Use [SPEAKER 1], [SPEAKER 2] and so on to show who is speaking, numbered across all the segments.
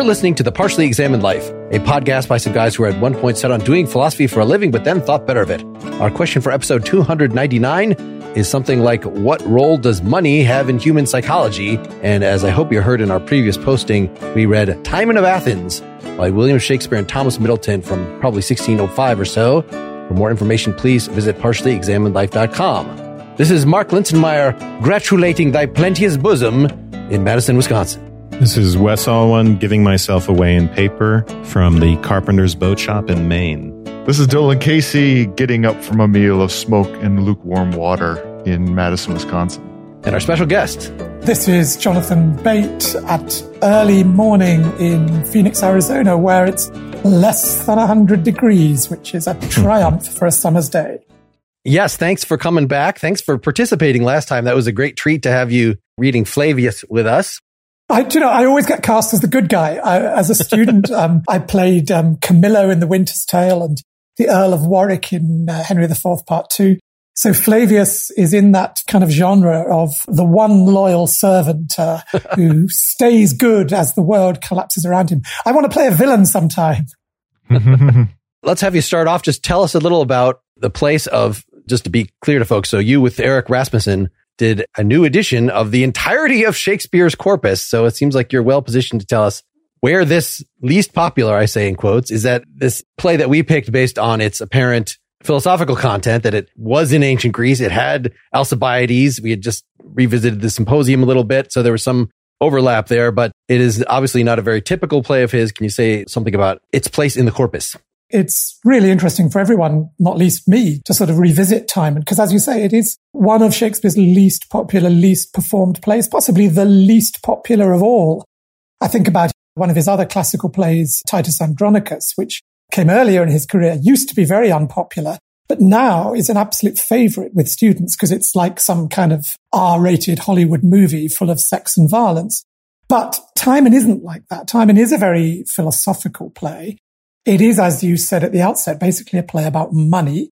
[SPEAKER 1] You're listening to The Partially Examined Life, a podcast by some guys who were at one point set on doing philosophy for a living, but then thought better of it. Our question for episode 299 is something like What role does money have in human psychology? And as I hope you heard in our previous posting, we read Timon of Athens by William Shakespeare and Thomas Middleton from probably 1605 or so. For more information, please visit partiallyexaminedlife.com. This is Mark Linsenmayer gratulating thy plenteous bosom in Madison, Wisconsin.
[SPEAKER 2] This is Wes Alwan giving myself away in paper from the Carpenter's Boat Shop in Maine.
[SPEAKER 3] This is Dylan Casey getting up from a meal of smoke and lukewarm water in Madison, Wisconsin.
[SPEAKER 1] And our special guest,
[SPEAKER 4] This is Jonathan Bate at early morning in Phoenix, Arizona, where it's less than 100 degrees, which is a hmm. triumph for a summer's day.
[SPEAKER 1] Yes, thanks for coming back. Thanks for participating last time. That was a great treat to have you reading Flavius with us.
[SPEAKER 4] I, you know, I always get cast as the good guy. I, as a student, um, I played um, Camillo in The Winter's Tale and the Earl of Warwick in uh, Henry IV Part Two. So Flavius is in that kind of genre of the one loyal servant uh, who stays good as the world collapses around him. I want to play a villain sometime.
[SPEAKER 1] Let's have you start off. Just tell us a little about the place of, just to be clear to folks. So you with Eric Rasmussen did a new edition of the entirety of Shakespeare's corpus. So it seems like you're well positioned to tell us where this least popular, I say in quotes, is that this play that we picked based on its apparent philosophical content that it was in ancient Greece. It had Alcibiades. We had just revisited the symposium a little bit. So there was some overlap there, but it is obviously not a very typical play of his. Can you say something about its place in the corpus?
[SPEAKER 4] It's really interesting for everyone, not least me, to sort of revisit Timon. Because as you say, it is one of Shakespeare's least popular, least performed plays, possibly the least popular of all. I think about one of his other classical plays, Titus Andronicus, which came earlier in his career, used to be very unpopular, but now is an absolute favorite with students because it's like some kind of R-rated Hollywood movie full of sex and violence. But Timon isn't like that. Timon is a very philosophical play. It is, as you said at the outset, basically a play about money.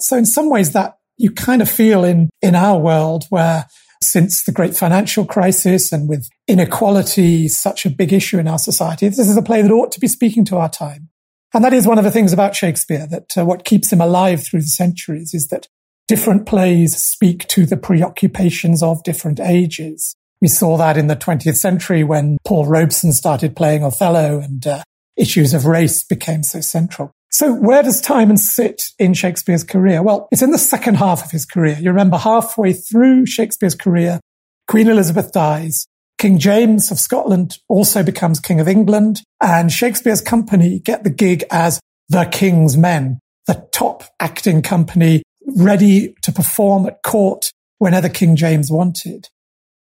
[SPEAKER 4] So in some ways that you kind of feel in, in our world where since the great financial crisis and with inequality such a big issue in our society, this is a play that ought to be speaking to our time. And that is one of the things about Shakespeare that uh, what keeps him alive through the centuries is that different plays speak to the preoccupations of different ages. We saw that in the 20th century when Paul Robeson started playing Othello and uh, issues of race became so central. So where does Timon sit in Shakespeare's career? Well, it's in the second half of his career. You remember halfway through Shakespeare's career, Queen Elizabeth dies. King James of Scotland also becomes King of England and Shakespeare's company get the gig as the King's Men, the top acting company ready to perform at court whenever King James wanted.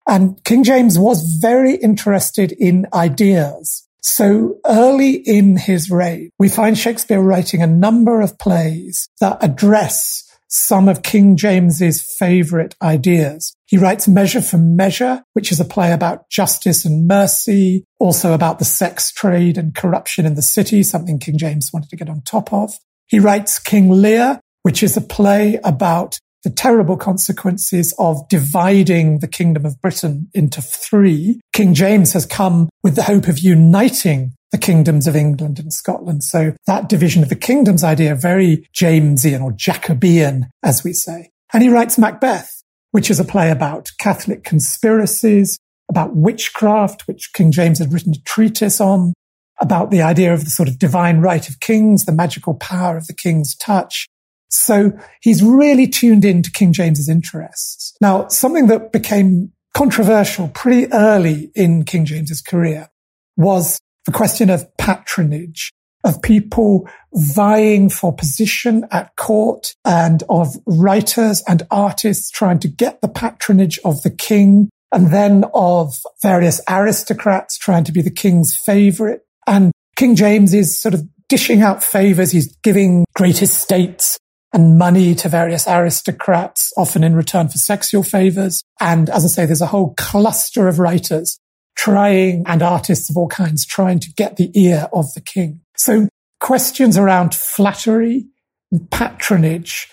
[SPEAKER 4] And King James was very interested in ideas. So early in his reign, we find Shakespeare writing a number of plays that address some of King James's favorite ideas. He writes Measure for Measure, which is a play about justice and mercy, also about the sex trade and corruption in the city, something King James wanted to get on top of. He writes King Lear, which is a play about the terrible consequences of dividing the kingdom of Britain into three. King James has come with the hope of uniting the kingdoms of England and Scotland. So that division of the kingdoms idea, very Jamesian or Jacobean, as we say. And he writes Macbeth, which is a play about Catholic conspiracies, about witchcraft, which King James had written a treatise on, about the idea of the sort of divine right of kings, the magical power of the king's touch. So he's really tuned in to King James's interests. Now, something that became controversial pretty early in King James's career was the question of patronage, of people vying for position at court and of writers and artists trying to get the patronage of the king and then of various aristocrats trying to be the king's favorite. And King James is sort of dishing out favors. He's giving great estates and money to various aristocrats, often in return for sexual favors. And as I say, there's a whole cluster of writers trying and artists of all kinds trying to get the ear of the king. So questions around flattery and patronage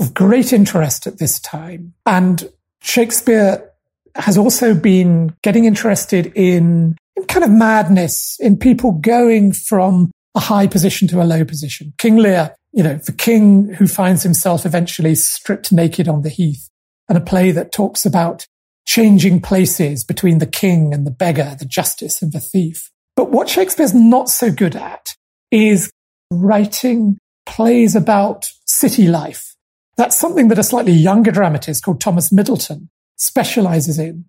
[SPEAKER 4] of great interest at this time. And Shakespeare has also been getting interested in, in kind of madness, in people going from a high position to a low position. King Lear, you know, the king who finds himself eventually stripped naked on the heath and a play that talks about changing places between the king and the beggar, the justice and the thief. But what Shakespeare's not so good at is writing plays about city life. That's something that a slightly younger dramatist called Thomas Middleton specializes in.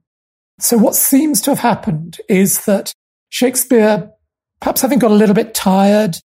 [SPEAKER 4] So what seems to have happened is that Shakespeare, perhaps having got a little bit tired,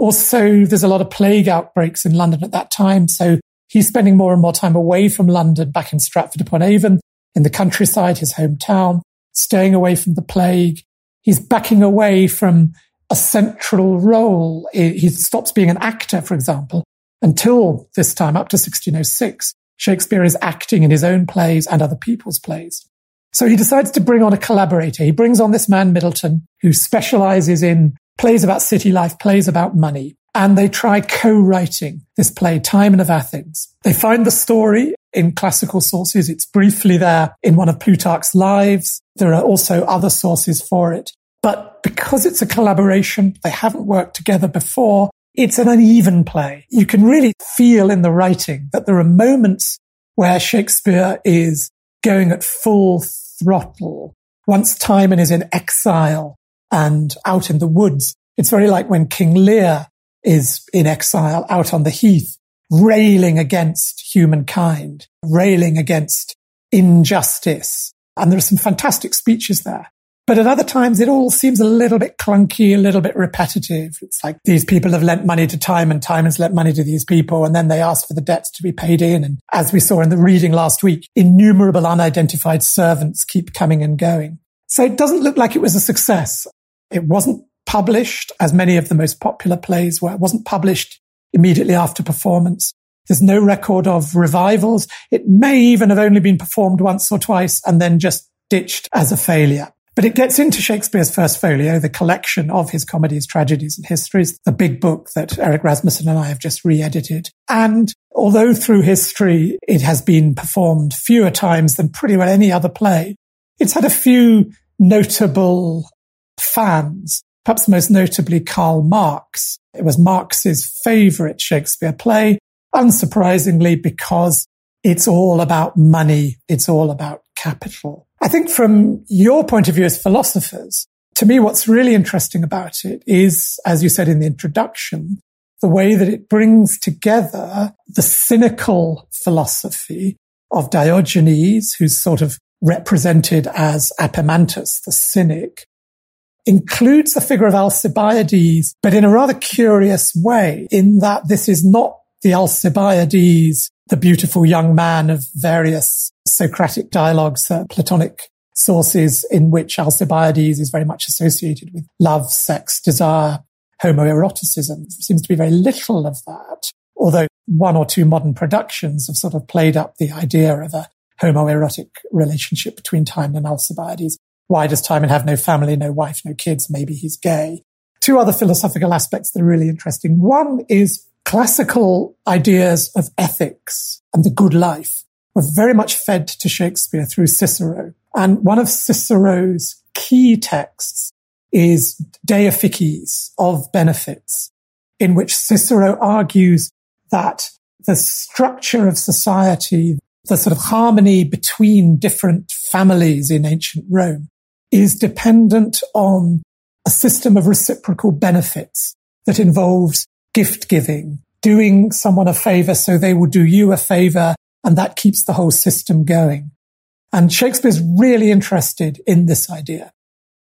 [SPEAKER 4] also there's a lot of plague outbreaks in London at that time. So he's spending more and more time away from London, back in Stratford upon Avon, in the countryside, his hometown, staying away from the plague. He's backing away from a central role. He stops being an actor, for example, until this time, up to 1606. Shakespeare is acting in his own plays and other people's plays. So he decides to bring on a collaborator. He brings on this man, Middleton, who specializes in plays about city life, plays about money. And they try co-writing this play, Timon of Athens. They find the story in classical sources. It's briefly there in one of Plutarch's lives. There are also other sources for it. But because it's a collaboration, they haven't worked together before. It's an uneven play. You can really feel in the writing that there are moments where Shakespeare is going at full throttle. Once Timon is in exile and out in the woods, it's very like when King Lear is in exile out on the heath, railing against humankind, railing against injustice. And there are some fantastic speeches there. But at other times, it all seems a little bit clunky, a little bit repetitive. It's like these people have lent money to Timon and Timon has lent money to these people. And then they ask for the debts to be paid in. And as we saw in the reading last week, innumerable unidentified servants keep coming and going. So it doesn't look like it was a success. It wasn't published as many of the most popular plays were. It wasn't published immediately after performance. There's no record of revivals. It may even have only been performed once or twice and then just ditched as a failure. But it gets into Shakespeare's first folio, the collection of his comedies, tragedies and histories, the big book that Eric Rasmussen and I have just re-edited. And although through history it has been performed fewer times than pretty well any other play, it's had a few notable fans, perhaps most notably Karl Marx. It was Marx's favorite Shakespeare play, unsurprisingly, because it's all about money. It's all about capital. I think from your point of view as philosophers, to me, what's really interesting about it is, as you said in the introduction, the way that it brings together the cynical philosophy of Diogenes, who's sort of represented as Apemantus, the cynic, includes the figure of Alcibiades, but in a rather curious way, in that this is not the Alcibiades the beautiful young man of various Socratic dialogues, uh, Platonic sources in which Alcibiades is very much associated with love, sex, desire, homoeroticism. There seems to be very little of that, although one or two modern productions have sort of played up the idea of a homoerotic relationship between Timon and Alcibiades. Why does Timon have no family, no wife, no kids? Maybe he's gay. Two other philosophical aspects that are really interesting. One is classical ideas of ethics and the good life were very much fed to Shakespeare through Cicero. And one of Cicero's key texts is De Officiis of benefits, in which Cicero argues that the structure of society, the sort of harmony between different families in ancient Rome is dependent on a system of reciprocal benefits that involves gift giving, doing someone a favor so they will do you a favor. And that keeps the whole system going. And Shakespeare's really interested in this idea.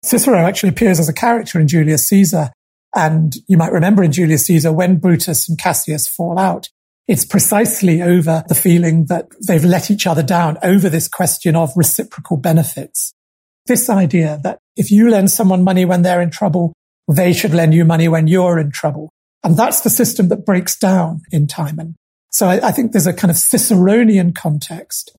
[SPEAKER 4] Cicero actually appears as a character in Julius Caesar. And you might remember in Julius Caesar, when Brutus and Cassius fall out, it's precisely over the feeling that they've let each other down over this question of reciprocal benefits. This idea that if you lend someone money when they're in trouble, they should lend you money when you're in trouble. And that's the system that breaks down in Timon. So I, I think there's a kind of Ciceronian context.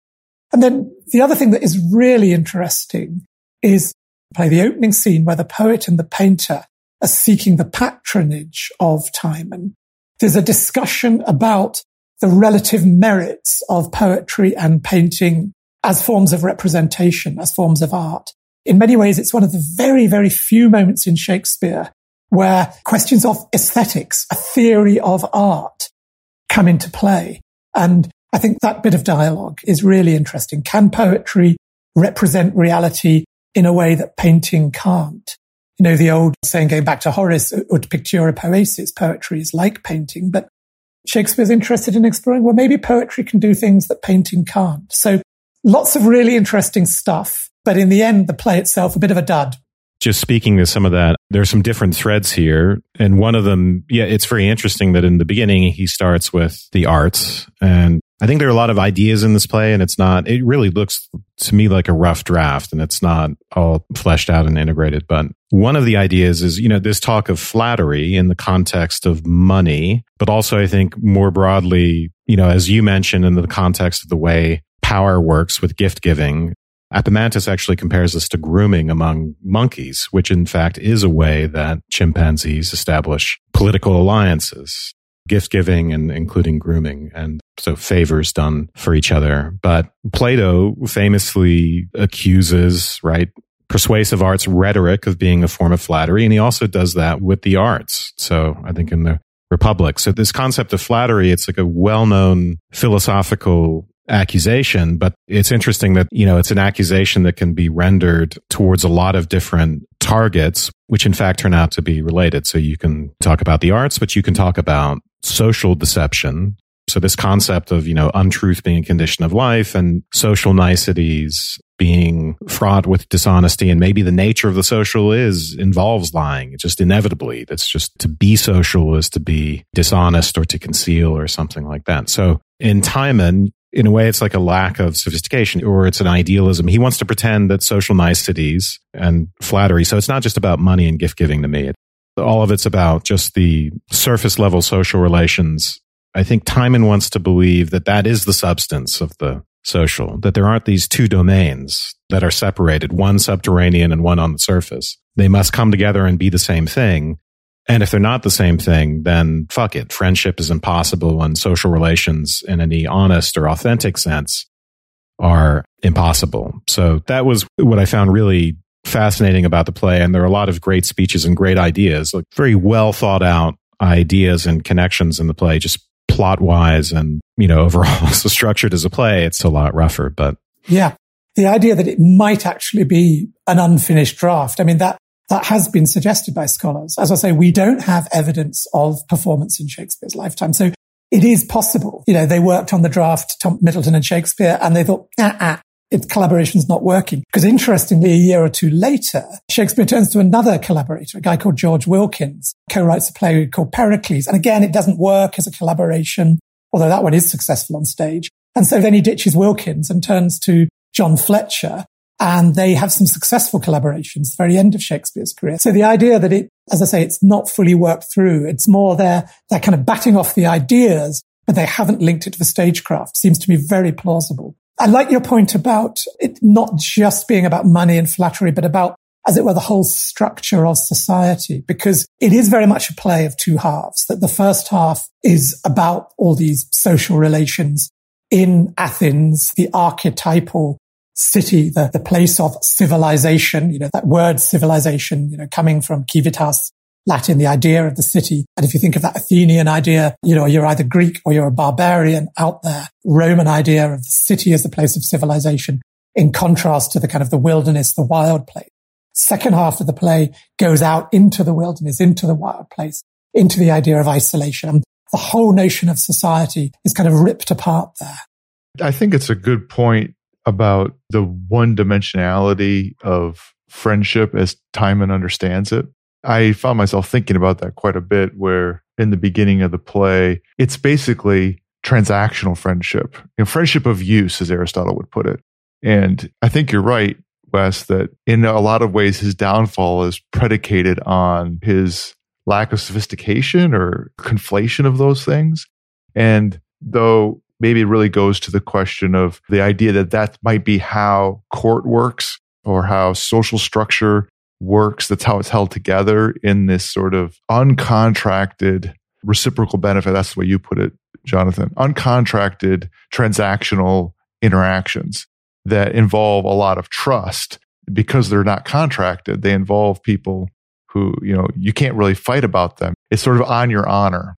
[SPEAKER 4] And then the other thing that is really interesting is play the opening scene where the poet and the painter are seeking the patronage of Timon. There's a discussion about the relative merits of poetry and painting as forms of representation, as forms of art. In many ways, it's one of the very, very few moments in Shakespeare where questions of aesthetics, a theory of art come into play. And I think that bit of dialogue is really interesting. Can poetry represent reality in a way that painting can't? You know, the old saying going back to Horace, ut pictura poesis, poetry is like painting, but Shakespeare's interested in exploring, well, maybe poetry can do things that painting can't. So lots of really interesting stuff. But in the end, the play itself, a bit of a dud.
[SPEAKER 2] Just speaking to some of that, there's some different threads here. And one of them, yeah, it's very interesting that in the beginning, he starts with the arts. And I think there are a lot of ideas in this play, and it's not, it really looks to me like a rough draft, and it's not all fleshed out and integrated. But one of the ideas is, you know, this talk of flattery in the context of money, but also I think more broadly, you know, as you mentioned in the context of the way power works with gift giving. Apemantus actually compares this to grooming among monkeys, which in fact is a way that chimpanzees establish political alliances, gift giving and including grooming. And so favors done for each other. But Plato famously accuses, right? Persuasive arts rhetoric of being a form of flattery. And he also does that with the arts. So I think in the Republic. So this concept of flattery, it's like a well-known philosophical accusation, but it's interesting that, you know, it's an accusation that can be rendered towards a lot of different targets, which in fact turn out to be related. So you can talk about the arts, but you can talk about social deception. So this concept of, you know, untruth being a condition of life and social niceties being fraught with dishonesty and maybe the nature of the social is involves lying. It's just inevitably. That's just to be social is to be dishonest or to conceal or something like that. So in Timon, in a way, it's like a lack of sophistication or it's an idealism. He wants to pretend that social niceties and flattery. So it's not just about money and gift giving to me. All of it's about just the surface level social relations. I think Timon wants to believe that that is the substance of the social, that there aren't these two domains that are separated, one subterranean and one on the surface. They must come together and be the same thing. And if they're not the same thing, then fuck it. Friendship is impossible and social relations in any honest or authentic sense are impossible. So that was what I found really fascinating about the play. And there are a lot of great speeches and great ideas, like very well thought out ideas and connections in the play, just plot wise and, you know, overall. so structured as a play, it's a lot rougher, but
[SPEAKER 4] yeah. The idea that it might actually be an unfinished draft. I mean, that that has been suggested by scholars. As I say, we don't have evidence of performance in Shakespeare's lifetime. So it is possible. You know, they worked on the draft, Tom Middleton and Shakespeare, and they thought, ah, ah, its collaboration's not working. Because interestingly, a year or two later, Shakespeare turns to another collaborator, a guy called George Wilkins, co-writes a play called Pericles. And again, it doesn't work as a collaboration, although that one is successful on stage. And so then he ditches Wilkins and turns to John Fletcher, and they have some successful collaborations, the very end of Shakespeare's career. So the idea that it, as I say, it's not fully worked through. It's more they're, they're kind of batting off the ideas, but they haven't linked it to the stagecraft seems to me very plausible. I like your point about it not just being about money and flattery, but about, as it were, the whole structure of society, because it is very much a play of two halves, that the first half is about all these social relations in Athens, the archetypal city, the, the place of civilization, you know, that word civilization, you know, coming from civitas, Latin, the idea of the city. And if you think of that Athenian idea, you know, you're either Greek or you're a barbarian out there. Roman idea of the city as the place of civilization in contrast to the kind of the wilderness, the wild place. Second half of the play goes out into the wilderness, into the wild place, into the idea of isolation. And the whole notion of society is kind of ripped apart there.
[SPEAKER 3] I think it's a good point about the one dimensionality of friendship as Timon understands it. I found myself thinking about that quite a bit, where in the beginning of the play, it's basically transactional friendship, you know, friendship of use, as Aristotle would put it. And I think you're right, Wes, that in a lot of ways, his downfall is predicated on his lack of sophistication or conflation of those things. And though maybe it really goes to the question of the idea that that might be how court works or how social structure works. That's how it's held together in this sort of uncontracted reciprocal benefit. That's the way you put it, Jonathan. Uncontracted transactional interactions that involve a lot of trust because they're not contracted. They involve people who, you know, you can't really fight about them. It's sort of on your honor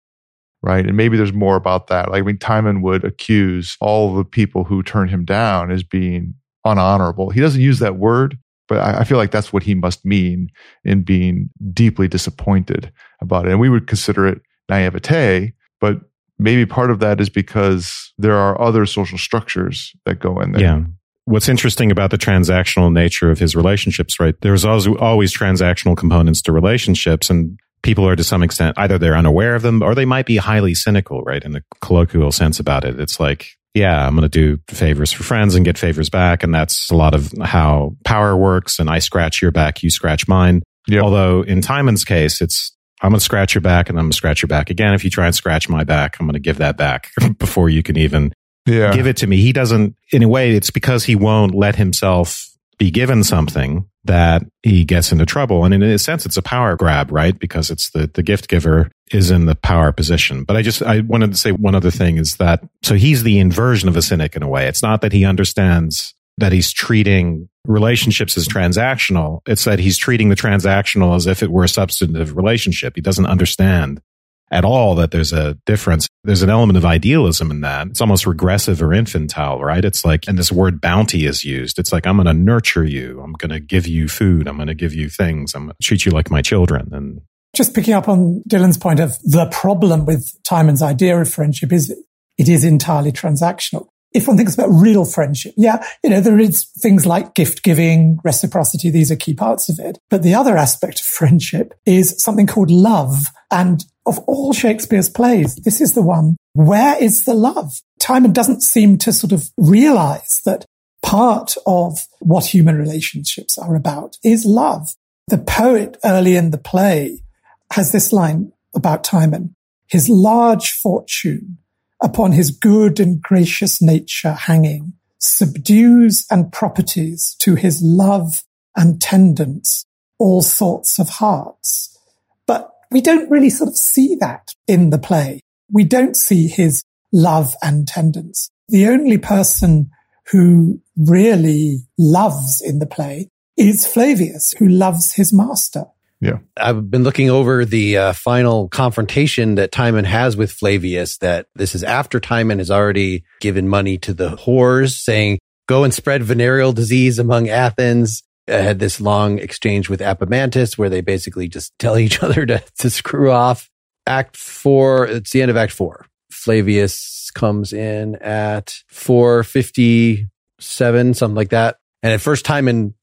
[SPEAKER 3] right? And maybe there's more about that. Like, I mean, Timon would accuse all the people who turned him down as being unhonorable. He doesn't use that word, but I, I, feel like that's what he must mean in being deeply disappointed about it. And we would consider it naivete, but maybe part of that is because there are other social structures that go in there.
[SPEAKER 2] Yeah. What's interesting about the transactional nature of his relationships, right? There's always, always transactional components to relationships. And people are to some extent either they're unaware of them or they might be highly cynical, right? In the colloquial sense about it. It's like, yeah, I'm going to do favors for friends and get favors back. And that's a lot of how power works. And I scratch your back, you scratch mine. Yep. Although in Timon's case, it's, I'm going to scratch your back and I'm going to scratch your back again. If you try and scratch my back, I'm going to give that back before you can even yeah. give it to me. He doesn't, in a way, it's because he won't let himself be given something that he gets into trouble. And in a sense, it's a power grab, right? Because it's the, the gift giver is in the power position. But I just, I wanted to say one other thing is that, so he's the inversion of a cynic in a way. It's not that he understands that he's treating relationships as transactional. It's that he's treating the transactional as if it were a substantive relationship. He doesn't understand at all that there's a difference. There's an element of idealism in that. It's almost regressive or infantile, right? It's like, and this word bounty is used. It's like, I'm going to nurture you. I'm going to give you food. I'm going to give you things. I'm going to treat you like my children. And
[SPEAKER 4] just picking up on Dylan's point of the problem with Timon's idea of friendship is it is entirely transactional. If one thinks about real friendship, yeah, you know, there is things like gift giving, reciprocity. These are key parts of it. But the other aspect of friendship is something called love. And of all Shakespeare's plays, this is the one. Where is the love? Timon doesn't seem to sort of realize that part of what human relationships are about is love. The poet early in the play has this line about Timon. His large fortune upon his good and gracious nature hanging subdues and properties to his love and tendance all sorts of hearts But we don't really sort of see that in the play. We don't see his love and tendence. The only person who really loves in the play is Flavius, who loves his master.
[SPEAKER 3] Yeah.
[SPEAKER 1] I've been looking over the uh, final confrontation that Timon has with Flavius, that this is after Timon has already given money to the whores, saying, go and spread venereal disease among Athens had this long exchange with Apemantus where they basically just tell each other to, to screw off. Act four, it's the end of Act four. Flavius comes in at 457, something like that. And at first Timon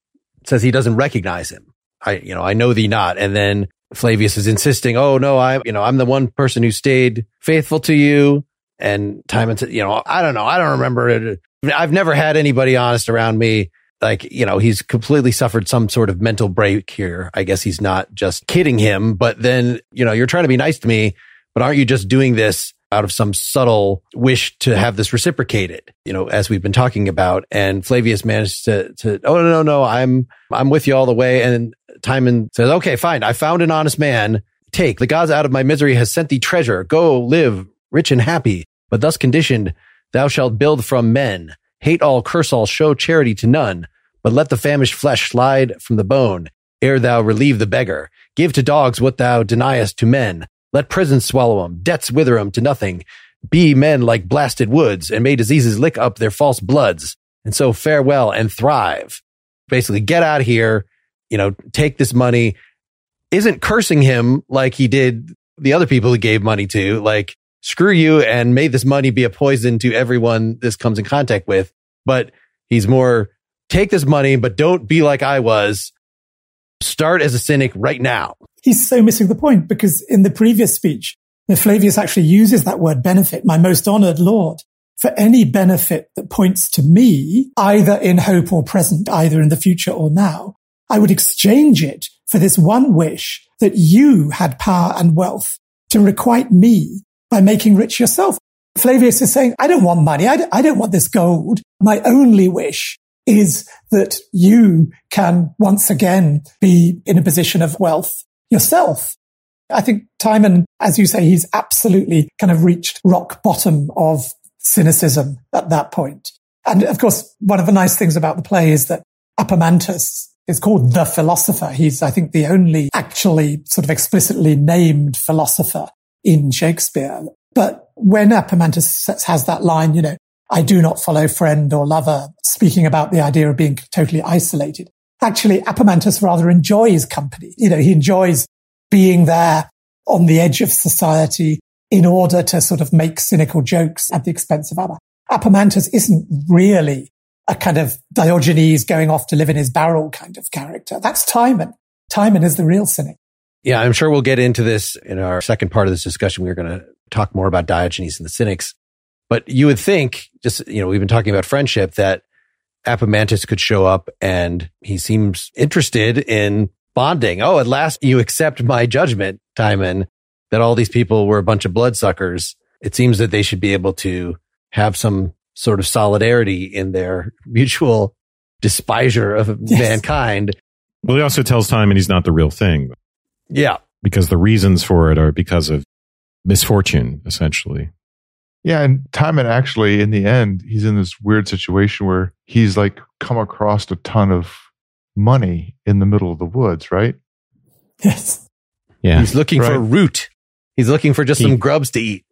[SPEAKER 1] says he doesn't recognize him. I, you know, I know thee not. And then Flavius is insisting, Oh no, I, you know, I'm the one person who stayed faithful to you. And Timon said, you know, I don't know. I don't remember it. I've never had anybody honest around me like, you know, he's completely suffered some sort of mental break here. I guess he's not just kidding him, but then, you know, you're trying to be nice to me, but aren't you just doing this out of some subtle wish to have this reciprocated, you know, as we've been talking about. And Flavius managed to, to, oh, no, no, no, I'm, I'm with you all the way. And Timon says, okay, fine. I found an honest man. Take the gods out of my misery has sent thee treasure. Go live rich and happy, but thus conditioned, thou shalt build from men Hate all, curse all, show charity to none, but let the famished flesh slide from the bone, ere thou relieve the beggar. Give to dogs what thou deniest to men. Let prisons swallow 'em, debts wither 'em to nothing. Be men like blasted woods, and may diseases lick up their false bloods. And so farewell and thrive. Basically, get out of here. You know, take this money. Isn't cursing him like he did the other people he gave money to. Like, screw you and may this money be a poison to everyone this comes in contact with. But he's more take this money, but don't be like I was. Start as a cynic right now.
[SPEAKER 4] He's so missing the point because in the previous speech, Flavius actually uses that word benefit, my most honored Lord, for any benefit that points to me, either in hope or present, either in the future or now. I would exchange it for this one wish that you had power and wealth to requite me by making rich yourself. Flavius is saying, I don't want money. I don't, want this gold. My only wish is that you can once again be in a position of wealth yourself. I think Timon, as you say, he's absolutely kind of reached rock bottom of cynicism at that point. And of course, one of the nice things about the play is that Apemantus is called the philosopher. He's, I think, the only actually sort of explicitly named philosopher in Shakespeare. But when Apemantus has that line, you know, I do not follow friend or lover, speaking about the idea of being totally isolated. Actually, Apemantus rather enjoys company. You know, he enjoys being there on the edge of society in order to sort of make cynical jokes at the expense of other. Apemantus isn't really a kind of Diogenes going off to live in his barrel kind of character. That's Timon. Timon is the real cynic.
[SPEAKER 1] Yeah, I'm sure we'll get into this in our second part of this discussion. We're going to talk more about Diogenes and the cynics. But you would think, just, you know, we've been talking about friendship, that Apemantus could show up and he seems interested in bonding. Oh, at last you accept my judgment, Timon, that all these people were a bunch of bloodsuckers. It seems that they should be able to have some sort of solidarity in their mutual despisure of yes. mankind.
[SPEAKER 2] Well, he also tells Timon he's not the real thing.
[SPEAKER 1] Yeah.
[SPEAKER 2] Because the reasons for it are because of misfortune, essentially.
[SPEAKER 3] Yeah, and Timon actually, in the end, he's in this weird situation where he's like come across a ton of money in the middle of the woods, right?
[SPEAKER 4] Yes.
[SPEAKER 1] Yeah. He's looking right. for root. He's looking for just he, some grubs to eat.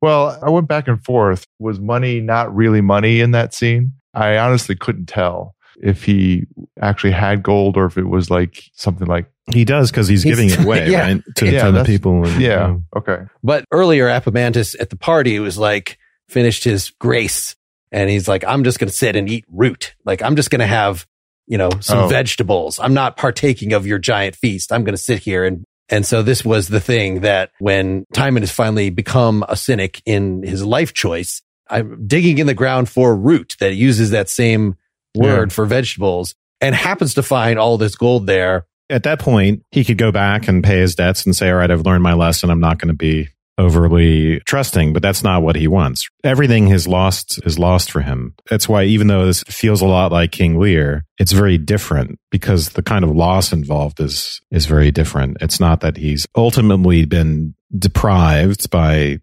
[SPEAKER 3] Well, I went back and forth. Was money not really money in that scene? I honestly couldn't tell if he actually had gold or if it was like something like
[SPEAKER 2] he does because he's, he's, giving it away yeah. right to, yeah, to the people
[SPEAKER 3] and, yeah okay
[SPEAKER 1] but earlier apemantus at the party was like finished his grace and he's like i'm just going to sit and eat root like i'm just going to have you know some oh. vegetables i'm not partaking of your giant feast i'm going to sit here and and so this was the thing that when timon has finally become a cynic in his life choice i'm digging in the ground for root that uses that same word yeah. for vegetables and happens to find all this gold there.
[SPEAKER 2] At that point, he could go back and pay his debts and say, all right, I've learned my lesson. I'm not going to be overly trusting, but that's not what he wants. Everything is lost is lost for him. That's why even though this feels a lot like King Lear, it's very different because the kind of loss involved is is very different. It's not that he's ultimately been deprived by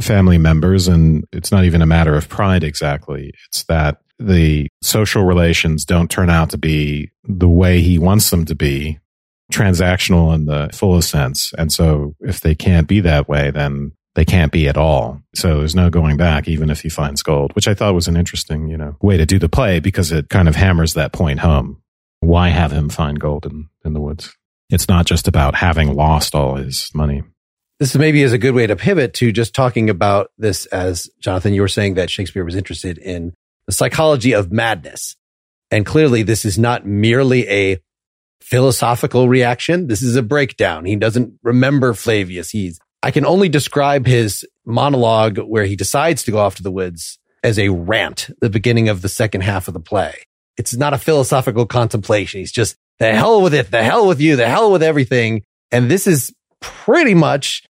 [SPEAKER 2] family members and it's not even a matter of pride exactly. It's that the social relations don't turn out to be the way he wants them to be, transactional in the fullest sense. And so if they can't be that way, then they can't be at all. So there's no going back, even if he finds gold, which I thought was an interesting, you know, way to do the play because it kind of hammers that point home. Why have him find gold in, in the woods? It's not just about having lost all his money.
[SPEAKER 1] This maybe is a good way to pivot to just talking about this as Jonathan, you were saying that Shakespeare was interested in the psychology of madness. And clearly this is not merely a philosophical reaction. This is a breakdown. He doesn't remember Flavius. He's, I can only describe his monologue where he decides to go off to the woods as a rant, the beginning of the second half of the play. It's not a philosophical contemplation. He's just the hell with it, the hell with you, the hell with everything. And this is pretty much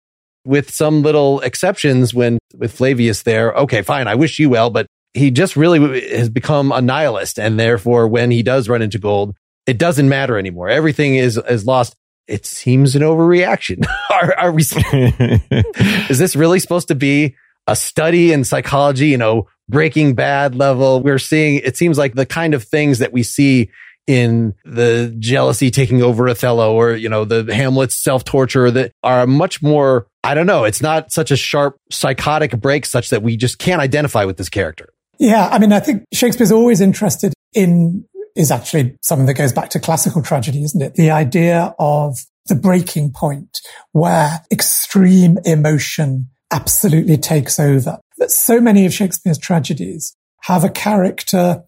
[SPEAKER 1] with some little exceptions when with Flavius there. Okay, fine. I wish you well, but he just really has become a nihilist. And therefore, when he does run into gold, it doesn't matter anymore. Everything is, is lost. It seems an overreaction. are, are we, is this really supposed to be a study in psychology, you know, breaking bad level? We're seeing, it seems like the kind of things that we see in the jealousy taking over Othello or, you know, the Hamlet's self torture that are much more, I don't know. It's not such a sharp psychotic break such that we just can't identify with this character.
[SPEAKER 4] Yeah. I mean, I think Shakespeare's always interested in is actually something that goes back to classical tragedy, isn't it? The idea of the breaking point where extreme emotion absolutely takes over. That so many of Shakespeare's tragedies have a character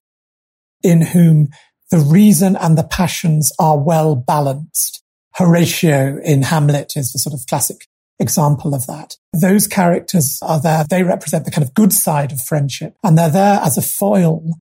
[SPEAKER 4] in whom the reason and the passions are well balanced. Horatio in Hamlet is the sort of classic example of that. Those characters are there. They represent the kind of good side of friendship and they're there as a foil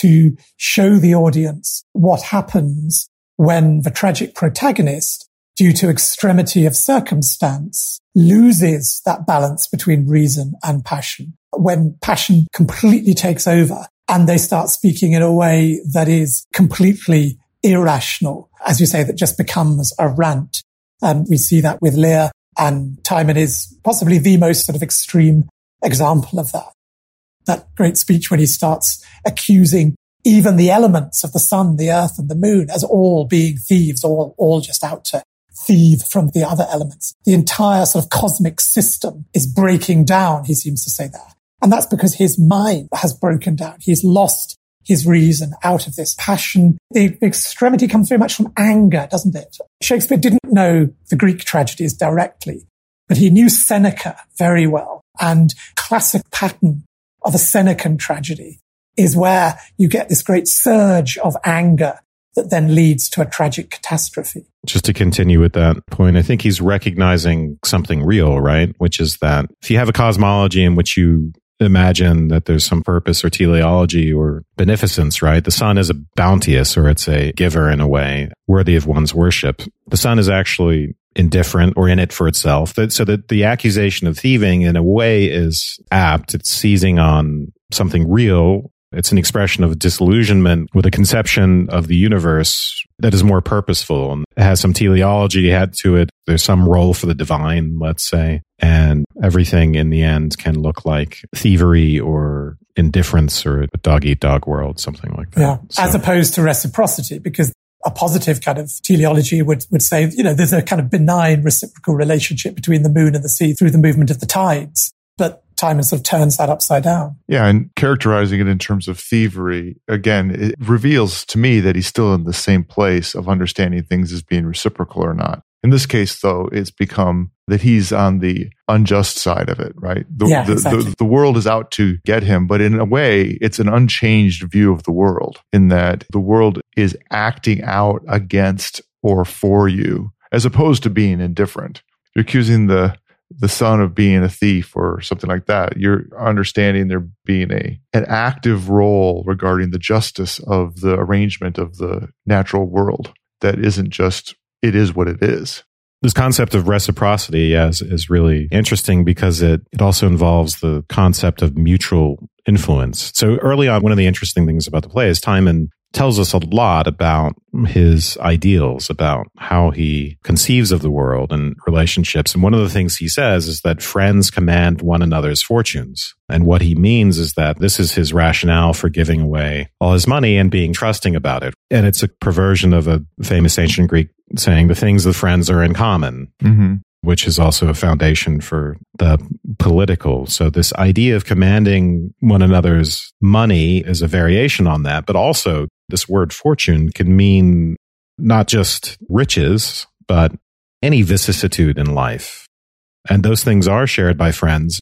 [SPEAKER 4] to show the audience what happens when the tragic protagonist, due to extremity of circumstance, loses that balance between reason and passion. when passion completely takes over and they start speaking in a way that is completely irrational, as you say, that just becomes a rant. And we see that with Lear and Timon is possibly the most sort of extreme example of that. That great speech when he starts accusing even the elements of the sun, the earth and the moon as all being thieves, all, all just out to thieve from the other elements. The entire sort of cosmic system is breaking down. He seems to say that. And that's because his mind has broken down. He's lost his reason out of this passion. The extremity comes very much from anger, doesn't it? Shakespeare didn't know the Greek tragedies directly, but he knew Seneca very well. And classic pattern of a Senecan tragedy is where you get this great surge of anger that then leads to a tragic catastrophe.
[SPEAKER 2] Just to continue with that point, I think he's recognizing something real, right? Which is that if you have a cosmology in which you imagine that there's some purpose or teleology or beneficence, right? The sun is a bounteous or it's a giver in a way worthy of one's worship. The sun is actually indifferent or in it for itself. So that the accusation of thieving in a way is apt. It's seizing on something real it's an expression of disillusionment with a conception of the universe that is more purposeful and has some teleology had to it. There's some role for the divine, let's say, and everything in the end can look like thievery or indifference or a dog eat dog world, something like that.
[SPEAKER 4] Yeah. So. As opposed to reciprocity, because a positive kind of teleology would, would say, you know, there's a kind of benign reciprocal relationship between the moon and the sea through the movement of the tides. But Timon sort of turns that upside down.
[SPEAKER 3] Yeah, and characterizing it in terms of thievery, again, it reveals to me that he's still in the same place of understanding things as being reciprocal or not. In this case, though, it's become that he's on the unjust side of it, right? The,
[SPEAKER 4] yeah,
[SPEAKER 3] the,
[SPEAKER 4] exactly.
[SPEAKER 3] the, the world is out to get him, but in a way, it's an unchanged view of the world in that the world is acting out against or for you as opposed to being indifferent. You're accusing the the sun of being a thief or something like that. You're understanding there being a an active role regarding the justice of the arrangement of the natural world that isn't just it is what it is.
[SPEAKER 2] This concept of reciprocity yes, is really interesting because it, it also involves the concept of mutual influence. So early on, one of the interesting things about the play is Timon tells us a lot about his ideals, about how he conceives of the world and relationships. And one of the things he says is that friends command one another's fortunes. And what he means is that this is his rationale for giving away all his money and being trusting about it. And it's a perversion of a famous ancient Greek saying the things the friends are in common. Mm-hmm which is also a foundation for the political. So this idea of commanding one another's money is a variation on that, but also this word fortune can mean not just riches, but any vicissitude in life. And those things are shared by friends.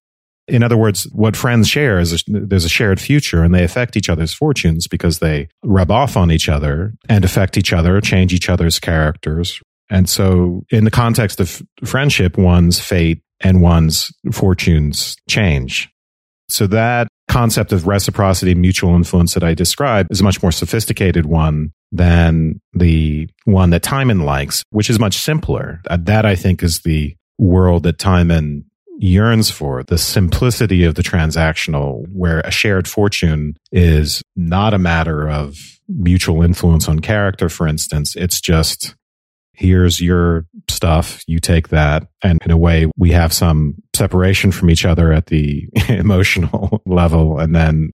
[SPEAKER 2] In other words, what friends share is a, there's a shared future and they affect each other's fortunes because they rub off on each other and affect each other, change each other's characters. And so in the context of friendship, one's fate and one's fortunes change. So that concept of reciprocity, mutual influence that I described is a much more sophisticated one than the one that Timon likes, which is much simpler. Uh, that I think is the world that Timon yearns for the simplicity of the transactional where a shared fortune is not a matter of mutual influence on character, for instance. It's just here's your stuff, you take that. And in a way, we have some separation from each other at the emotional level. And then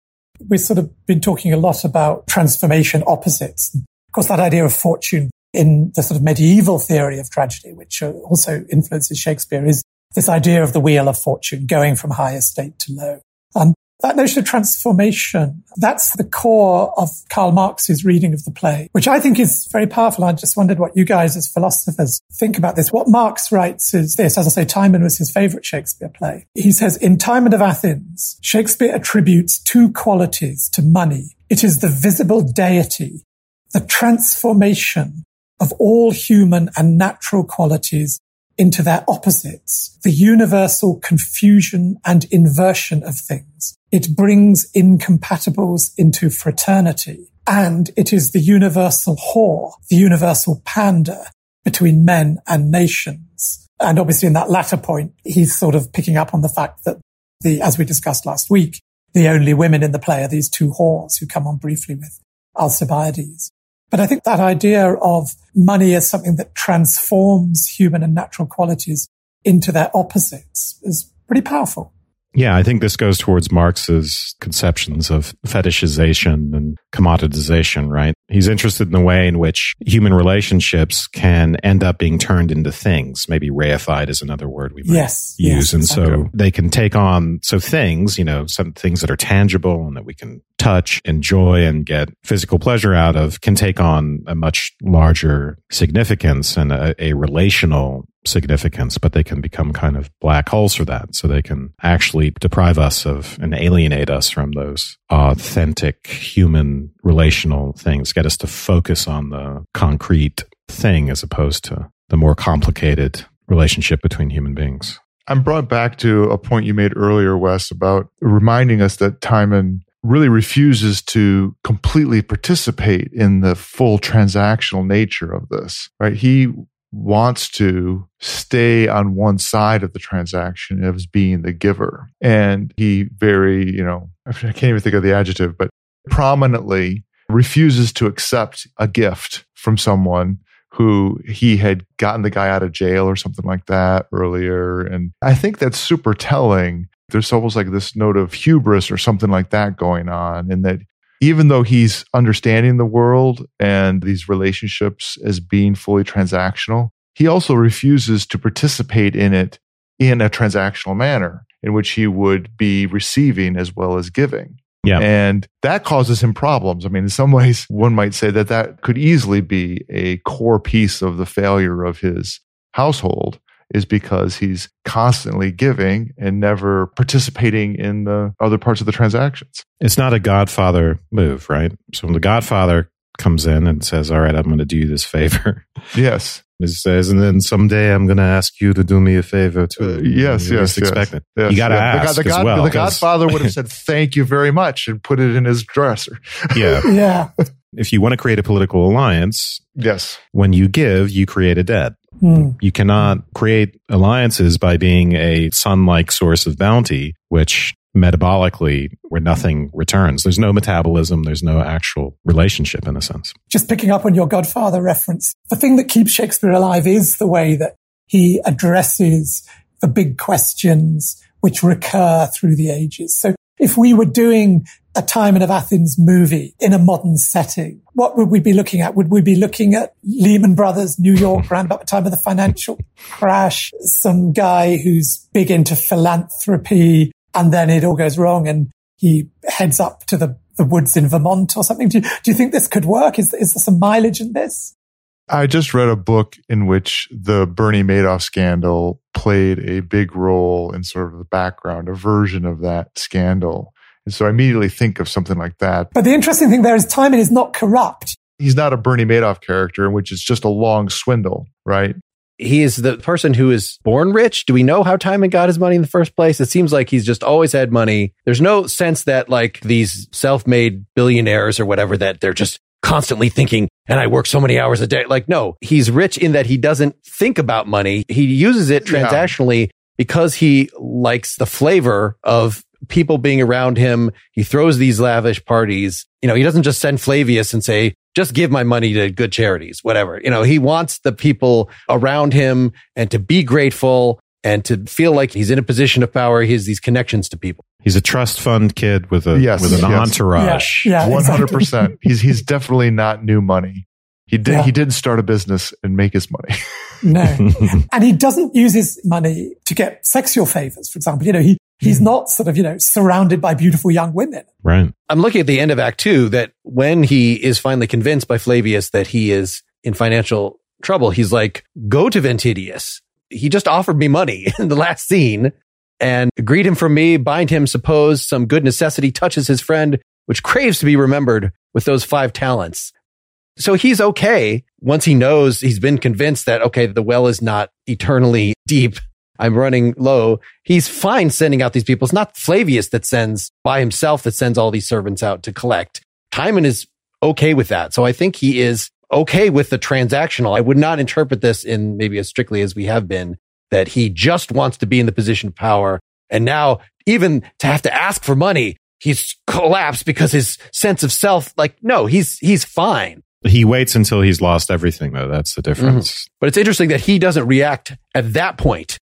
[SPEAKER 4] we've sort of been talking a lot about transformation opposites. Of course, that idea of fortune in the sort of medieval theory of tragedy, which uh, also influences Shakespeare, is this idea of the wheel of fortune going from high estate to low. And that notion of transformation, that's the core of Karl Marx's reading of the play, which I think is very powerful. I just wondered what you guys as philosophers think about this. What Marx writes is this, as I say, Timon was his favorite Shakespeare play. He says, in Timon of Athens, Shakespeare attributes two qualities to money. It is the visible deity, the transformation of all human and natural qualities into their opposites, the universal confusion and inversion of things. It brings incompatibles into fraternity. And it is the universal whore, the universal pander between men and nations. And obviously in that latter point, he's sort of picking up on the fact that the, as we discussed last week, the only women in the play are these two whores who come on briefly with Alcibiades. But I think that idea of money as something that transforms human and natural qualities into their opposites is pretty powerful.
[SPEAKER 2] Yeah, I think this goes towards Marx's conceptions of fetishization and commoditization, right? He's interested in the way in which human relationships can end up being turned into things. Maybe reified is another word we might
[SPEAKER 4] Yes,
[SPEAKER 2] use.
[SPEAKER 4] yes,
[SPEAKER 2] and
[SPEAKER 4] exactly.
[SPEAKER 2] so they can take on, so things, you know, some things that are tangible and that we can touch, enjoy, and get physical pleasure out of can take on a much larger significance and a, a relational significance, but they can become kind of black holes for that. So they can actually deprive us of and alienate us from those authentic human relational things, get us to focus on the concrete thing as opposed to the more complicated relationship between human beings.
[SPEAKER 3] I'm brought back to a point you made earlier, Wes, about reminding us that Timon really refuses to completely participate in the full transactional nature of this, right? He wants to stay on one side of the transaction as being the giver. And he very, you know, I can't even think of the adjective, but prominently refuses to accept a gift from someone who he had gotten the guy out of jail or something like that earlier. And I think that's super telling. There's almost like this note of hubris or something like that going on, in that even though he's understanding the world and these relationships as being fully transactional, he also refuses to participate in it in a transactional manner in which he would be receiving as well as giving.
[SPEAKER 2] Yeah.
[SPEAKER 3] And that causes him problems. I mean, in some ways, one might say that that could easily be a core piece of the failure of his household is because he's constantly giving and never participating in the other parts of the transactions.
[SPEAKER 2] It's not a Godfather move, right? So when the Godfather comes in and says, All right, I'm going to do you this favor,
[SPEAKER 3] Yes.
[SPEAKER 2] He says, and then someday I'm going to ask you to do me a favor too.
[SPEAKER 3] Uh, yes,
[SPEAKER 2] You
[SPEAKER 3] yes,
[SPEAKER 2] least expect
[SPEAKER 3] yes.
[SPEAKER 2] it.
[SPEAKER 3] Yes.
[SPEAKER 2] You got to
[SPEAKER 3] Yeah, the
[SPEAKER 2] ask
[SPEAKER 3] God- the,
[SPEAKER 2] as well.
[SPEAKER 3] The
[SPEAKER 2] 'cause-
[SPEAKER 3] Godfather would have said, thank you very much and put it in his dresser.
[SPEAKER 2] yeah.
[SPEAKER 4] Yeah.
[SPEAKER 2] If you want to create a political alliance,
[SPEAKER 3] Yes.
[SPEAKER 2] when you give, you create a debt.
[SPEAKER 4] Hmm.
[SPEAKER 2] You cannot create alliances by being a sun-like source of bounty, which metabolically, where nothing returns. There's no metabolism. There's no actual relationship in a sense.
[SPEAKER 4] Just picking up on your Godfather reference, the thing that keeps Shakespeare alive is the way that he addresses the big questions which recur through the ages. So if we were doing a Timon of Athens movie in a modern setting, what would we be looking at? Would we be looking at Lehman Brothers, New York, around about the time of the financial crash? Some guy who's big into philanthropy and then it all goes wrong and he heads up to the, the woods in Vermont or something. Do you, do you think this could work? Is, is there some mileage in this?
[SPEAKER 3] I just read a book in which the Bernie Madoff scandal played a big role in sort of the background, a version of that scandal. And so I immediately think of something like that.
[SPEAKER 4] But the interesting thing there is Timon is not corrupt.
[SPEAKER 3] He's not a Bernie Madoff character, in which it's just a long swindle, right?
[SPEAKER 1] He is the person who is born rich. Do we know how Timon got his money in the first place? It seems like he's just always had money. There's no sense that like these self-made billionaires or whatever that they're just constantly thinking and I work so many hours a day. Like, no, he's rich in that he doesn't think about money. He uses it
[SPEAKER 3] Yeah.
[SPEAKER 1] transactionally because he likes the flavor of people being around him. He throws these lavish parties. You know, he doesn't just send Flavius and say, just give my money to good charities, whatever. You know, he wants the people around him and to be grateful and to feel like he's in a position of power. He has these connections to people.
[SPEAKER 2] He's a trust fund kid with a
[SPEAKER 3] Yes,
[SPEAKER 2] with an
[SPEAKER 3] yes.
[SPEAKER 2] entourage.
[SPEAKER 4] Yeah,
[SPEAKER 3] one hundred percent. He's he's definitely not new money. He did
[SPEAKER 4] Yeah.
[SPEAKER 3] he didn't start a business and make his money.
[SPEAKER 4] No. and he doesn't use his money to get sexual favors, for example. You know, he, he's not sort of, you know, surrounded by beautiful young women.
[SPEAKER 2] Right.
[SPEAKER 1] I'm looking at the end of Act Two that when he is finally convinced by Flavius that he is in financial trouble, he's like, go to Ventidius. He just offered me money in the last scene and greet him from me, bind him, suppose some good necessity touches his friend, which craves to be remembered with those five talents. So he's okay once he knows he's been convinced that, okay, the well is not eternally deep. I'm running low. He's fine sending out these people. It's not Flavius that sends by himself that sends all these servants out to collect. Timon is okay with that. So I think he is okay with the transactional. I would not interpret this in maybe as strictly as we have been that he just wants to be in the position of power And now even to have to ask for money, he's collapsed because his sense of self, like, no, he's, he's fine.
[SPEAKER 2] He waits until he's lost everything, though. That's the difference. Mm-hmm.
[SPEAKER 1] But it's interesting that he doesn't react at that point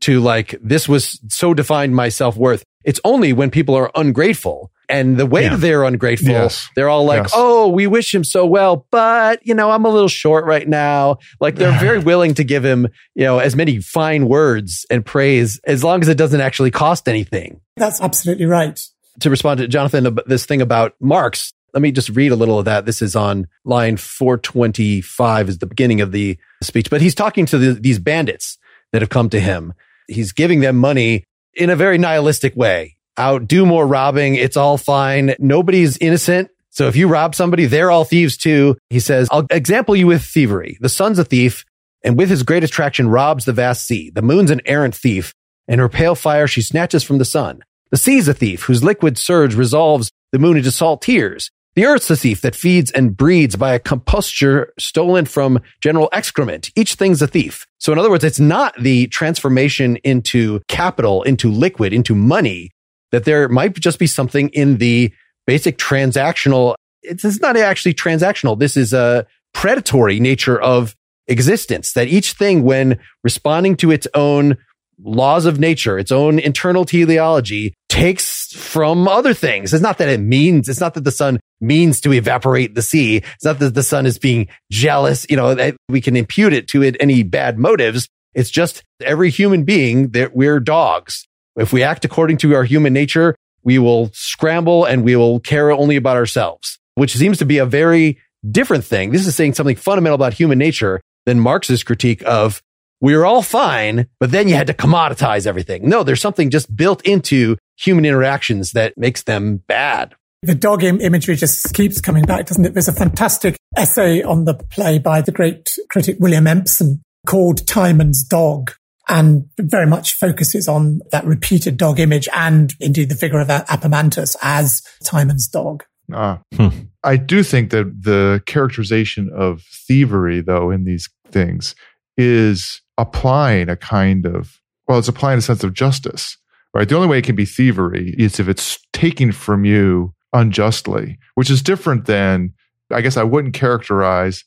[SPEAKER 1] to like, this was so defined my self worth. It's only when people are ungrateful and the way
[SPEAKER 2] Yeah.
[SPEAKER 1] that they're ungrateful,
[SPEAKER 3] Yes.
[SPEAKER 1] they're all like,
[SPEAKER 3] Yes.
[SPEAKER 1] Oh, we wish him so well, but you know, I'm a little short right now. Like they're very willing to give him, you know, as many fine words and praise as long as it doesn't actually cost anything.
[SPEAKER 4] That's absolutely right.
[SPEAKER 1] To respond to Jonathan, this thing about Marx, let me just read a little of that. This is on line 425 is the beginning of the speech, but he's talking to the, these bandits that have come to him. He's giving them money in a very nihilistic way. Out, do more robbing. It's all fine. Nobody's innocent. So if you rob somebody, they're all thieves too. He says, I'll example you with thievery. The sun's a thief and with his great attraction robs the vast sea. The moon's an errant thief and her pale fire she snatches from the sun. The sea's a thief whose liquid surge resolves the moon into salt tears. The earth's a thief that feeds and breeds by a composture stolen from general excrement. Each thing's a thief. So in other words, it's not the transformation into capital, into liquid, into money that there might just be something in the basic transactional. It's, not actually transactional. This is a predatory nature of existence that each thing, when responding to its own laws of nature, its own internal teleology takes from other things. It's not that it means, it's not that the sun means to evaporate the sea. It's not that the sun is being jealous. You know, that we can impute it to it any bad motives. It's just every human being that we're dogs. If we act according to our human nature, we will scramble and we will care only about ourselves, which seems to be a very different thing. This is saying something fundamental about human nature than Marx's critique of we're all fine, but then you had to commoditize everything. No, there's something just built into human interactions that makes them bad.
[SPEAKER 4] The dog Im- imagery just keeps coming back, doesn't it? There's a fantastic essay on the play by the great critic William Empson called Timon's Dog and very much focuses on that repeated dog image and indeed the figure of Apemantus as Timon's dog.
[SPEAKER 3] Ah.
[SPEAKER 2] Hmm.
[SPEAKER 3] I do think that the characterization of thievery, though, in these things is applying a kind of, well, it's applying a sense of justice, right? The only way it can be thievery is if it's taken from you unjustly, which is different than, I guess I wouldn't characterize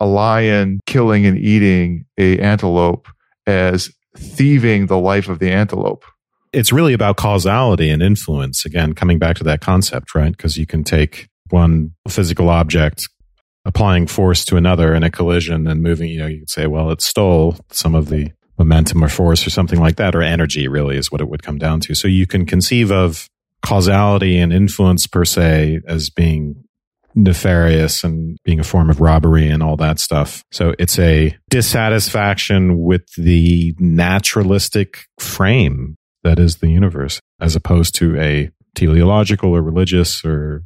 [SPEAKER 3] a lion killing and eating a antelope as thieving the life of the antelope.
[SPEAKER 2] It's really about causality and influence. Again, coming back to that concept, right? Because you can take one physical object, applying force to another in a collision and moving, you know, you could say, well, it stole some of the momentum or force or something like that, or energy really is what it would come down to. So you can conceive of causality and influence per se as being nefarious and being a form of robbery and all that stuff. So it's a dissatisfaction with the naturalistic frame that is the universe, as opposed to a teleological or religious or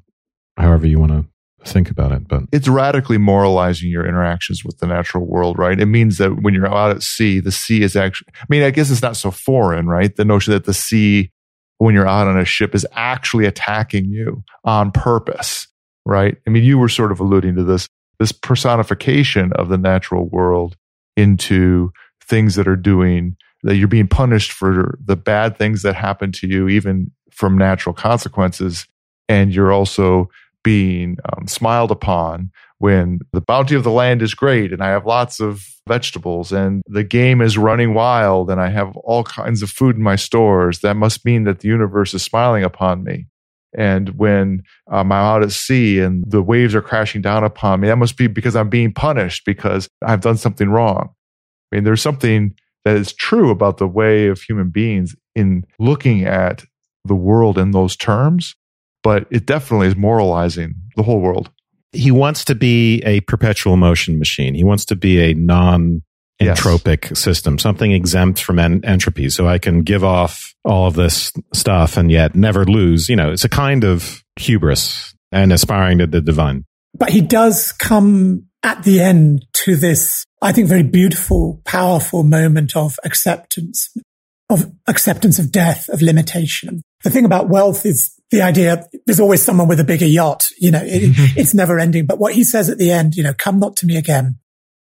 [SPEAKER 2] however you want to think about it. But
[SPEAKER 3] it's radically moralizing your interactions with the natural world, right? It means that when you're out at sea, the sea is actually, I mean, I guess it's not so foreign, right? The notion that the sea, when you're out on a ship, is actually attacking you on purpose, right? I mean, you were sort of alluding to this, this personification of the natural world into things that are doing, that you're being punished for the bad things that happen to you, even from natural consequences. And you're also being um, smiled upon when the bounty of the land is great and I have lots of vegetables and the game is running wild and I have all kinds of food in my stores. That must mean that the universe is smiling upon me. And when um, I'm out at sea and the waves are crashing down upon me, that must be because I'm being punished because I've done something wrong. I mean, there's something that is true about the way of human beings in looking at the world in those terms but it definitely is moralizing the whole world.
[SPEAKER 2] he wants to be a perpetual motion machine. He wants to be a non entropic system, something exempt from en- entropy. So I can give off all of this stuff and yet never lose. You know, it's a kind of hubris and aspiring to the divine.
[SPEAKER 4] But he does come at the end to this, I think, very beautiful, powerful moment of acceptance, of acceptance of death, of limitation. The thing about wealth is the idea there's always someone with a bigger yacht. You know, it, mm-hmm. it's never ending. But what he says at the end, you know, come not to me again,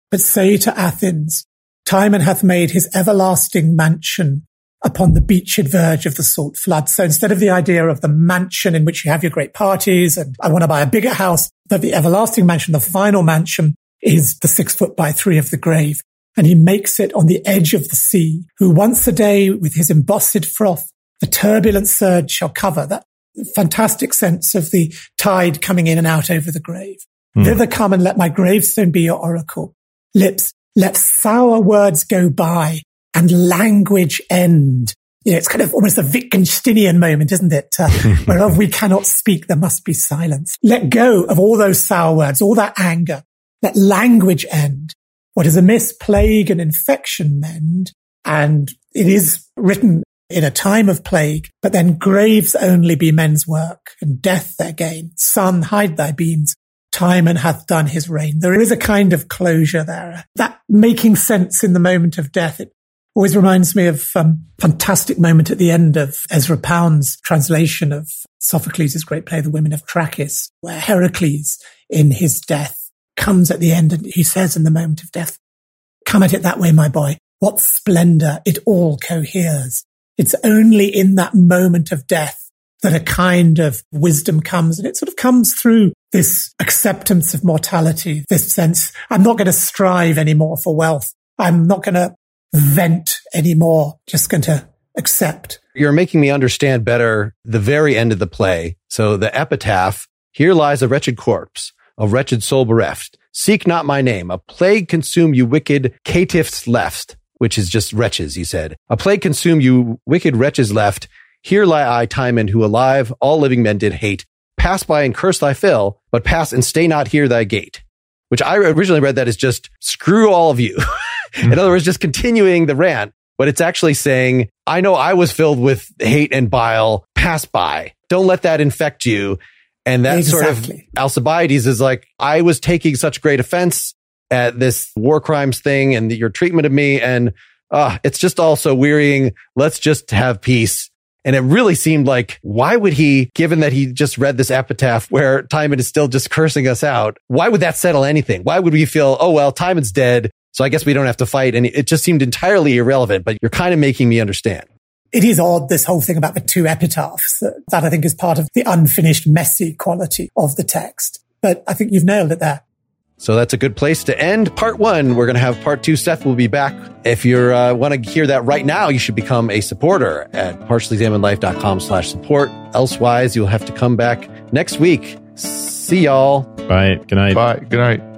[SPEAKER 4] but say to Athens, Timon hath made his everlasting mansion upon the beached verge of the salt flood. So instead of the idea of the mansion in which you have your great parties and I want to buy a bigger house, that the everlasting mansion, the final mansion is the six foot by three of the grave. And he makes it on the edge of the sea, who once a day with his embossed froth, the turbulent surge shall cover that fantastic sense of the tide coming in and out over the grave. Mm. Thither come and let my gravestone be your oracle. Lips, let sour words go by and language end. You know, it's kind of almost a Wittgensteinian moment, isn't it? Uh, whereof we cannot speak, there must be silence. Let go of all those sour words, all that anger. Let language end. What is amiss, plague and infection mend. And it is written in a time of plague, but then graves only be men's work and death their gain. Sun, hide thy beams. Timon hath done his reign. There is a kind of closure there. That making sense in the moment of death. It always reminds me of a um, fantastic moment at the end of Ezra Pound's translation of Sophocles' great play, The Women of Trachis, where Heracles, in his death, comes at the end and he says in the moment of death, come at it that way, my boy. What splendor it all coheres. It's only in that moment of death that a kind of wisdom comes and it sort of comes through this acceptance of mortality, this sense, I'm not going to strive anymore for wealth. I'm not going to vent anymore, just going to accept.
[SPEAKER 1] You're making me understand better the very end of the play. So the epitaph, here lies a wretched corpse, a wretched soul bereft. Seek not my name. A plague consume you wicked caitiffs left, which is just wretches, he said. A plague consume you wicked wretches left. Here lie I, Timon, who alive all living men did hate. Pass by and curse thy fill, but pass and stay not here thy gate. Which I originally read that as just screw all of you. Hmm. In other words, just continuing the rant, but it's actually saying, I know I was filled with hate and bile. Pass by. Don't let that infect you. And that exactly. sort of Alcibiades is like, I was taking such great offense at this war crimes thing and your treatment of me. And uh, it's just all so wearying. Let's just have peace. And it really seemed like, why would he, given that he just read this epitaph where Timon is still just cursing us out, why would that settle anything? Why would we feel, oh, well, Timon's dead. So I guess we don't have to fight. And it just seemed entirely irrelevant, but you're kind of making me understand.
[SPEAKER 4] It is odd, this whole thing about the two epitaphs. That I think is part of the unfinished, messy quality of the text. But I think you've nailed it there.
[SPEAKER 1] So that's a good place to end part one. We're going to have part two. Seth will be back. If you uh, want to hear that right now, you should become a supporter at partiallyexaminedlife.com slash support. Elsewise, you'll have to come back next week. See y'all.
[SPEAKER 2] Bye. Good night.
[SPEAKER 3] Bye. Good night.